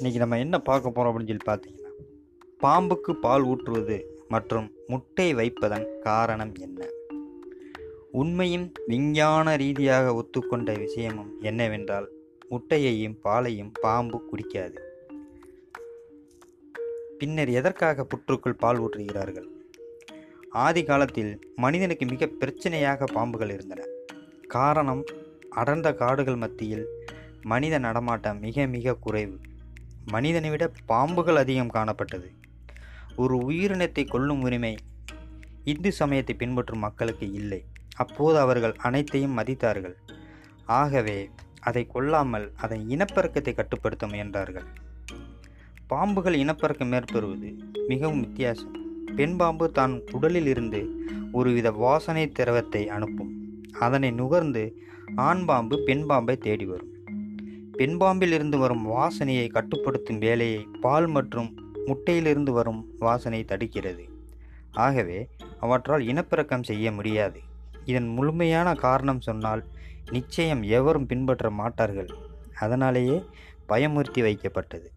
இன்றைக்கி நம்ம என்ன பார்க்க போகிறோம் அப்படின்னு சொல்லி பார்த்தீங்கன்னா பாம்புக்கு பால் ஊற்றுவது மற்றும் முட்டை வைப்பதன் காரணம் என்ன? உண்மையும் விஞ்ஞான ரீதியாக ஒத்துக்கொண்ட விஷயமும் என்னவென்றால் முட்டையையும் பாலையும் பாம்பு குடிக்காது. பின்னர் எதற்காக புற்றுக்குள் பால் ஊற்றுகிறார்கள்? ஆதி காலத்தில் மனிதனுக்கு மிக பிரச்சனையாக பாம்புகள் இருந்தன. காரணம் அடர்ந்த காடுகள் மத்தியில் மனித நடமாட்டம் மிக மிக குறைவு. மனிதனை விட பாம்புகள் அதிகம் காணப்பட்டது. ஒரு உயிரினத்தை கொல்லும் உரிமை இந்து சமயத்தை பின்பற்றும் மக்களுக்கு இல்லை. அப்போது அவர்கள் அனைத்தையும் மதித்தார்கள். ஆகவே அதை கொல்லாமல் அதன் இனப்பெருக்கத்தை கட்டுப்படுத்த முயன்றார்கள் பாம்புகள் இனப்பெருக்கம் மேற்பெறுவது மிகவும் வித்தியாசம். பெண் பாம்பு தான் உடலில் இருந்து ஒருவித வாசனை திரவத்தை அனுப்பும். அதனை நுகர்ந்து ஆண் பாம்பு பெண் பாம்பை தேடி வரும். பெண் பாம்பில் இருந்து வரும் வாசனையை கட்டுப்படுத்தும் வேலையை பால் மற்றும் முட்டையிலிருந்து வரும் வாசனை தடுக்கிறது. ஆகவே அவற்றால் இனப்பிறக்கம் செய்ய முடியாது. இதன் முழுமையான காரணம் சொன்னால் நிச்சயம் எவரும் பின்பற்ற மாட்டார்கள். அதனாலேயே பயமுறுத்தி வைக்கப்பட்டது.